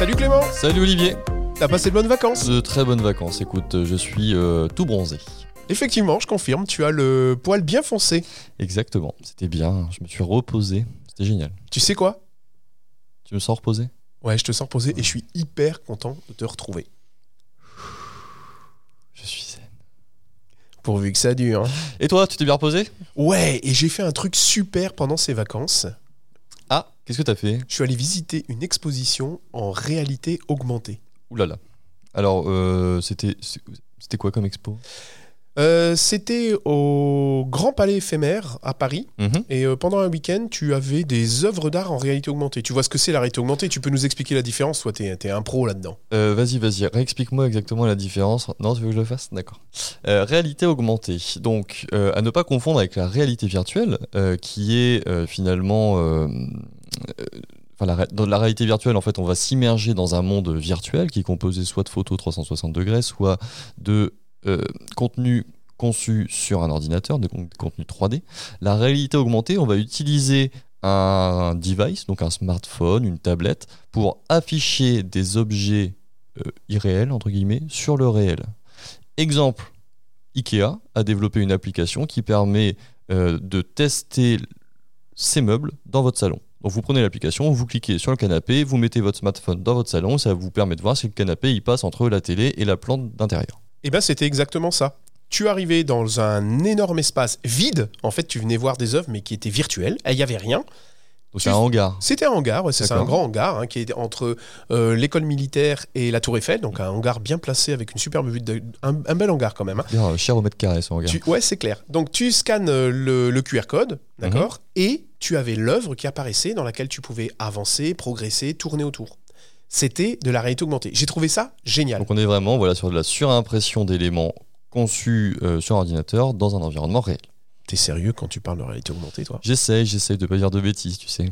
Salut Clément Salut Olivier T'as passé de bonnes vacances De très bonnes vacances, écoute, je suis euh, tout bronzé. Effectivement, je confirme, tu as le poil bien foncé. Exactement, c'était bien, je me suis reposé, c'était génial. Tu sais quoi? Tu me sens reposé? Ouais, je te sens reposé et je suis hyper content de te retrouver. Je suis zen. Pourvu que ça dure. hein. Et toi, tu t'es bien reposé? Ouais, et j'ai fait un truc super pendant ces vacances. Qu'est-ce que t'as fait? Je suis allé visiter une exposition en réalité augmentée. Ouh là là. Alors, euh, c'était c'était quoi comme expo? Euh, C'était au Grand Palais éphémère à Paris. Mhm. Et euh, pendant un week-end, tu avais des œuvres d'art en réalité augmentée. Tu vois ce que c'est la réalité augmentée? Tu peux nous expliquer la différence? Toi, t'es es un pro là-dedans. Euh, Vas-y, vas-y, réexplique-moi exactement la différence. Non, tu veux que je le fasse? D'accord. Réalité augmentée. Donc, à ne pas confondre avec la réalité virtuelle, qui est finalement. Euh, dans la réalité virtuelle, en fait, on va s'immerger dans un monde virtuel qui est composé soit de photos 360 degrés, soit de euh, contenu conçu sur un ordinateur, de con- contenu 3D. La réalité augmentée, on va utiliser un device, donc un smartphone, une tablette, pour afficher des objets euh, irréels, entre guillemets, sur le réel. Exemple, IKEA a développé une application qui permet de tester ces meubles dans votre salon. Donc vous prenez l'application, vous cliquez sur le canapé, vous mettez votre smartphone dans votre salon, ça vous permet de voir si le canapé il passe entre la télé et la plante d'intérieur. Eh bien, c'était exactement ça. Tu arrivais dans un énorme espace vide. En fait, tu venais voir des œuvres, mais qui étaient virtuelles. Il n'y avait rien. Donc c'est un hangar. C'était un hangar, ouais, c'est un grand hangar hein, qui est entre euh, l'école militaire et la Tour Eiffel. Donc, un hangar bien placé avec une superbe vue. De, un, un bel hangar quand même. hein. Bien, euh, cher au mètre carré ce hangar. Tu- ouais, c'est clair. Donc, tu scannes euh, le, le QR code, d'accord Et tu avais l'œuvre qui apparaissait dans laquelle tu pouvais avancer, progresser, tourner autour. C'était de la réalité augmentée. J'ai trouvé ça génial. Donc on est vraiment voilà, sur de la surimpression d'éléments conçus euh, sur ordinateur dans un environnement réel. T'es sérieux quand tu parles de réalité augmentée, toi? J'essaye, j'essaye de pas dire de bêtises, tu sais.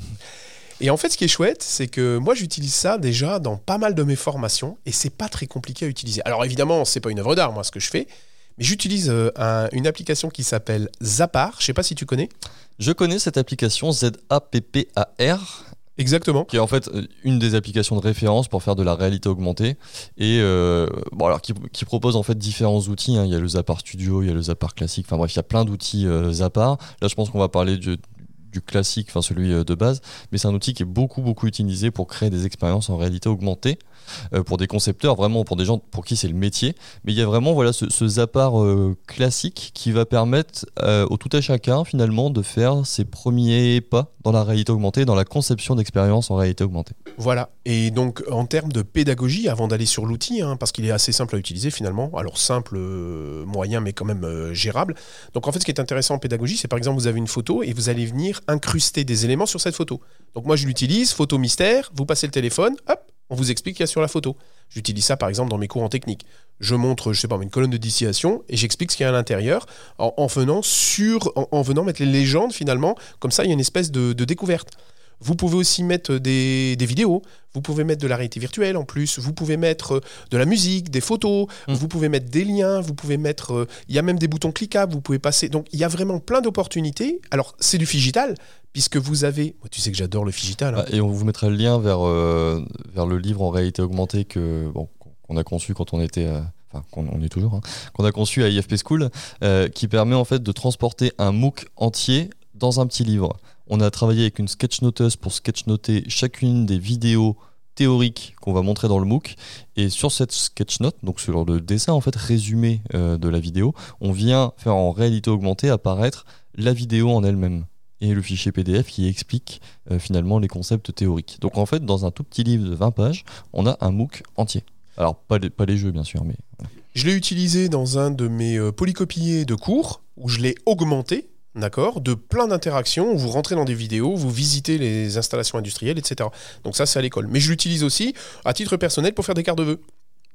Et en fait, ce qui est chouette, c'est que moi, j'utilise ça déjà dans pas mal de mes formations et c'est pas très compliqué à utiliser. Alors évidemment, c'est pas une œuvre d'art, moi, ce que je fais, mais j'utilise euh, un- une application qui s'appelle Zappar. Je sais pas si tu connais. Je connais cette application Z-A-P-P-A-R, Exactement. qui est en fait une des applications de référence pour faire de la réalité augmentée et euh, bon alors qui, qui propose en fait différents outils. hein. Il y a le Zappar Studio, il y a le Zappar classique. Enfin bref, il y a plein d'outils euh. Là, je pense qu'on va parler du, du classique, enfin celui euh, de base, mais c'est un outil qui est beaucoup beaucoup utilisé pour créer des expériences en réalité augmentée pour des concepteurs, vraiment pour des gens pour qui c'est le métier. Mais il y a vraiment voilà ce, ce euh, classique qui va permettre euh, au tout à chacun finalement de faire ses premiers pas dans la réalité augmentée, dans la conception d'expériences en réalité augmentée. Voilà. Et donc, en termes de pédagogie, avant d'aller sur l'outil, hein, parce qu'il est assez simple à utiliser finalement, alors simple, euh, moyen, mais quand même euh, gérable. Donc, en fait, ce qui est intéressant en pédagogie, c'est par exemple, vous avez une photo et vous allez venir incruster des éléments sur cette photo. Donc, moi, je l'utilise, photo mystère, vous passez le téléphone, hop, on vous explique qu'il y a sur la photo. J'utilise ça, par exemple, dans mes cours en technique. Je montre, je sais pas, une colonne de distillation et j'explique ce qu'il y a à l'intérieur en, en venant sur, en, en venant mettre les légendes finalement. Comme ça, il y a une espèce de découverte. Vous pouvez aussi mettre des, des vidéos, vous pouvez mettre de la réalité virtuelle en plus, vous pouvez mettre euh, de la musique, des photos, Mm. vous pouvez mettre des liens, vous pouvez mettre... euh, Il y a même des boutons cliquables, vous pouvez passer... Donc il y a vraiment plein d'opportunités. Alors c'est du figital, puisque vous avez... Moi, tu sais que j'adore le figital. hein. Ah, Et on vous mettra le lien vers, euh, vers le livre en réalité augmentée que bon, qu'on a conçu quand on était, euh, enfin qu'on on est toujours, hein, qu'on a conçu à IFP School, euh, qui permet en fait de transporter un MOOC entier dans un petit livre. On a travaillé avec une sketchnoteuse pour sketchnoter chacune des vidéos théoriques qu'on va montrer dans le MOOC et sur cette sketchnote, donc sur le dessin en fait résumé euh, de la vidéo, on vient faire en réalité augmentée apparaître la vidéo en elle-même et le fichier PDF qui explique euh, finalement les concepts théoriques. Donc en fait, dans un tout petit livre de 20 pages, on a un MOOC entier. Alors pas les, pas les jeux bien sûr, mais Je l'ai utilisé dans un de mes euh, polycopiés de cours, où je l'ai augmenté, d'accord, de plein d'interactions, où vous rentrez dans des vidéos, vous visitez les installations industrielles, etc. Donc ça, c'est à l'école. Mais je l'utilise aussi à titre personnel pour faire des cartes de vœux.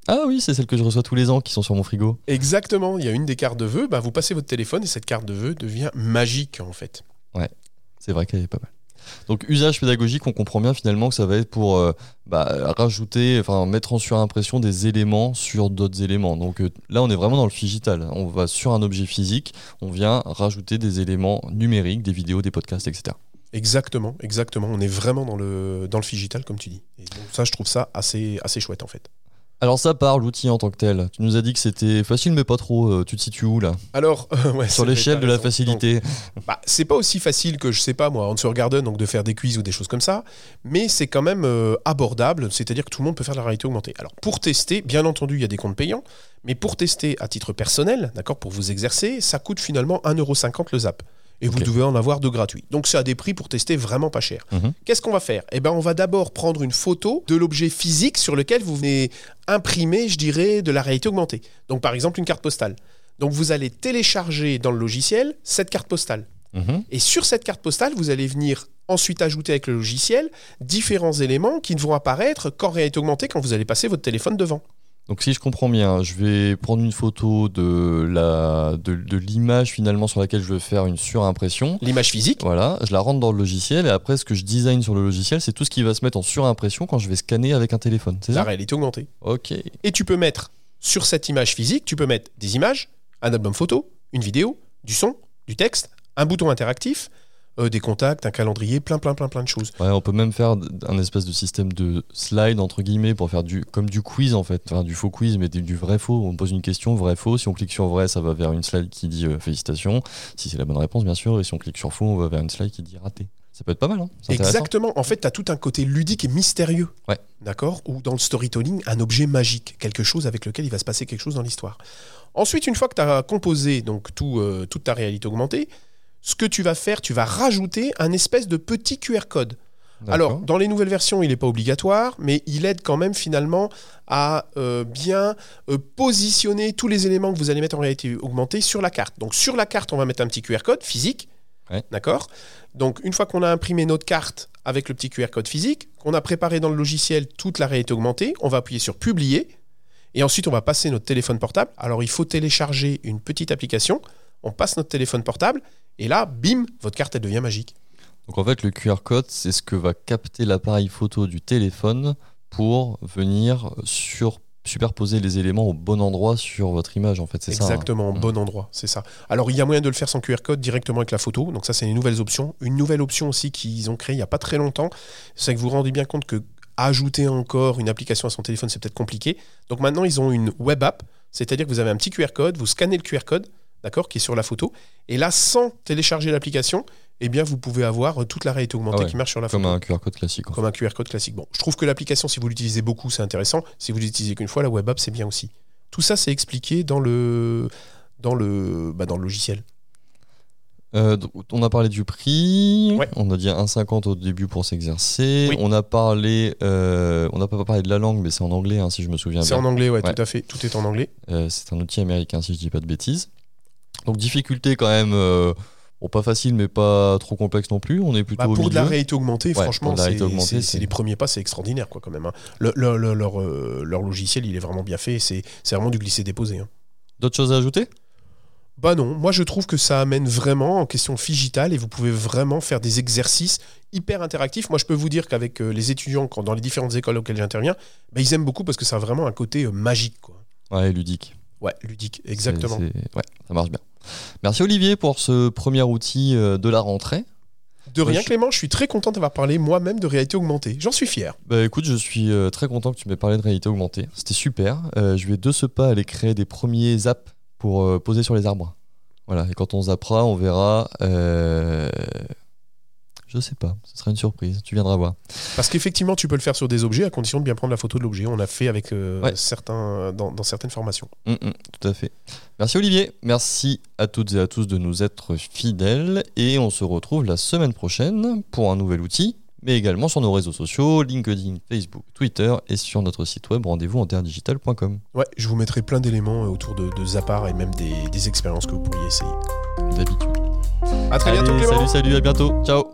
ah oui, c'est celle que je reçois tous les ans qui sont sur mon frigo. Exactement, il y a une des cartes de vœux, bah, vous passez votre téléphone et cette carte de vœux devient magique en fait. C'est vrai qu'elle est pas mal. Donc usage pédagogique, on comprend bien finalement que ça va être pour euh, bah, rajouter, enfin mettre en surimpression des éléments sur d'autres éléments. Donc euh, là, on est vraiment dans le figital. On va sur un objet physique, on vient rajouter des éléments numériques, des vidéos, des podcasts, etc. Exactement, exactement. On est vraiment dans le, dans digital, comme tu dis. Et ça, je trouve ça assez chouette, en fait. Alors ça part l'outil en tant que tel. Tu nous as dit que c'était facile mais pas trop. Euh, tu te situes où là Alors, euh, ouais, Sur l'échelle de la facilité. bah, c'est pas aussi facile que je sais pas moi, Answer Garden, donc de faire des quiz ou des choses comme ça, mais c'est quand même euh, abordable, c'est-à-dire que tout le monde peut faire la réalité augmentée. Alors pour tester, bien entendu, il y a des comptes payants, mais pour tester à titre personnel, d'accord, pour vous exercer, ça coûte finalement 1,50€ le zap et vous devez en avoir de gratuits. Donc c'est à des prix pour tester vraiment pas cher. Mhm. Qu'est-ce qu'on va faire? Eh ben on va d'abord prendre une photo de l'objet physique sur lequel vous venez imprimer, je dirais, de la réalité augmentée. Donc par exemple une carte postale. Donc vous allez télécharger dans le logiciel cette carte postale. Mhm. Et sur cette carte postale, vous allez venir ensuite ajouter avec le logiciel différents éléments qui ne vont apparaître qu'en réalité augmentée quand vous allez passer votre téléphone devant. Donc si je comprends bien, je vais prendre une photo de la de, de l'image finalement sur laquelle je veux faire une surimpression. L'image physique, Voilà, je la rentre dans le logiciel et après ce que je design sur le logiciel, c'est tout ce qui va se mettre en surimpression quand je vais scanner avec un téléphone. C'est la ça réalité augmentée. Ok. Et tu peux mettre sur cette image physique, tu peux mettre des images, un album photo, une vidéo, du son, du texte, un bouton interactif, euh, des contacts, un calendrier, plein plein plein plein de choses. Ouais, on peut même faire un espèce de système de slide entre guillemets pour faire du comme du quiz en fait, enfin du faux quiz mais du, du vrai faux. On pose une question vrai faux. Si on clique sur vrai, ça va vers une slide qui dit euh, félicitations. Si c'est la bonne réponse bien sûr. Et si on clique sur faux, on va vers une slide qui dit raté. Ça peut être pas mal. Hein. Exactement. En fait, tu as tout un côté ludique et mystérieux. Ouais. D'accord? Ou dans le storytelling, un objet magique, quelque chose avec lequel il va se passer quelque chose dans l'histoire. Ensuite, une fois que tu as composé donc tout, euh, toute ta réalité augmentée, ce que tu vas faire, tu vas rajouter un espèce de petit QR code. Alors, dans les nouvelles versions, il n'est pas obligatoire, mais il aide quand même finalement à euh, bien euh, positionner tous les éléments que vous allez mettre en réalité augmentée sur la carte. Donc, sur la carte, on va mettre un petit QR code physique. Ouais. D'accord? Donc, une fois qu'on a imprimé notre carte avec le petit QR code physique, qu'on a préparé dans le logiciel toute la réalité augmentée, on va appuyer sur Publier. Et ensuite, on va passer notre téléphone portable. Alors, il faut télécharger une petite application. On passe notre téléphone portable. Et là, bim, votre carte, elle devient magique. Donc en fait, le QR code, c'est ce que va capter l'appareil photo du téléphone pour venir sur superposer les éléments au bon endroit sur votre image. En fait, c'est ça. hein. Exactement, au Mm. bon endroit, c'est ça. Alors, il y a moyen de le faire sans QR code directement avec la photo. Donc, ça, c'est les nouvelles options. Une nouvelle option aussi qu'ils ont créée il n'y a pas très longtemps, c'est que vous vous rendez bien compte que ajouter encore une application à son téléphone, c'est peut-être compliqué. Donc, maintenant, ils ont une web app, c'est-à-dire que vous avez un petit QR code, vous scannez le QR code, d'accord, qui est sur la photo. Et là, sans télécharger l'application, eh bien, vous pouvez avoir euh, toute la réalité augmentée Ah ouais, qui marche sur la Comme photo. un QR code classique. fait. Comme un QR code classique. Bon, je trouve que l'application, si vous l'utilisez beaucoup, c'est intéressant. Si vous l'utilisez qu'une fois, la web app, c'est bien aussi. Tout ça, c'est expliqué dans le, dans le, bah, dans le logiciel. Euh, on a parlé du prix. Ouais. On a dit 1,50 au début pour s'exercer. Oui. On a parlé, euh, on n'a pas parlé de la langue, mais c'est en anglais, hein, si je me souviens C'est bien. en anglais, ouais, Ouais. tout à fait. Tout est en anglais. Euh, c'est un outil américain, si je dis pas de bêtises. Donc difficulté quand même, euh, bon, pas facile, mais pas trop complexe non plus. On est plutôt Bah, au pour de la réalité augmentée, Ouais, franchement, pour de la c'est réalité augmentée, c'est- c'est- c'est les premiers pas, c'est extraordinaire, quoi, quand même. hein. Le- le- le- leur, euh, leur logiciel, il est vraiment bien fait. C'est vraiment du glisser-déposer. hein. D'autres choses à ajouter? Bah non, moi je trouve que ça amène vraiment en question digitale et vous pouvez vraiment faire des exercices hyper interactifs. Moi je peux vous dire qu'avec euh, les étudiants, quand, dans les différentes écoles auxquelles j'interviens, bah, ils aiment beaucoup parce que ça a vraiment un côté magique. Quoi. Ouais, ludique. Ouais, ludique, exactement. Ouais, ça marche bien. Merci Olivier pour ce premier outil euh, de la rentrée. De rien je- Clément, je suis très content d'avoir parlé moi-même de réalité augmentée. J'en suis fier. Bah écoute, je suis euh, très content que tu m'aies parlé de réalité augmentée. C'était super. Euh, je vais de ce pas aller créer des premiers apps pour euh, poser sur les arbres. Voilà, et quand on zappera, on verra. Je sais pas, ce sera une surprise, tu viendras voir. Parce qu'effectivement, tu peux le faire sur des objets à condition de bien prendre la photo de l'objet. On a fait avec euh, Ouais. certains, dans, dans certaines formations. Mm, mm, tout à fait. Merci Olivier, merci à toutes et à tous de nous être fidèles et on se retrouve la semaine prochaine pour un nouvel outil, mais également sur nos réseaux sociaux, LinkedIn, Facebook, Twitter et sur notre site web rendez-vous en terredigital.com. Ouais, je vous mettrai plein d'éléments euh, autour de, de Zappar et même des, des expériences que vous pourriez essayer. D'habitude. À très bientôt Clément Salut, salut, à bientôt. Ciao.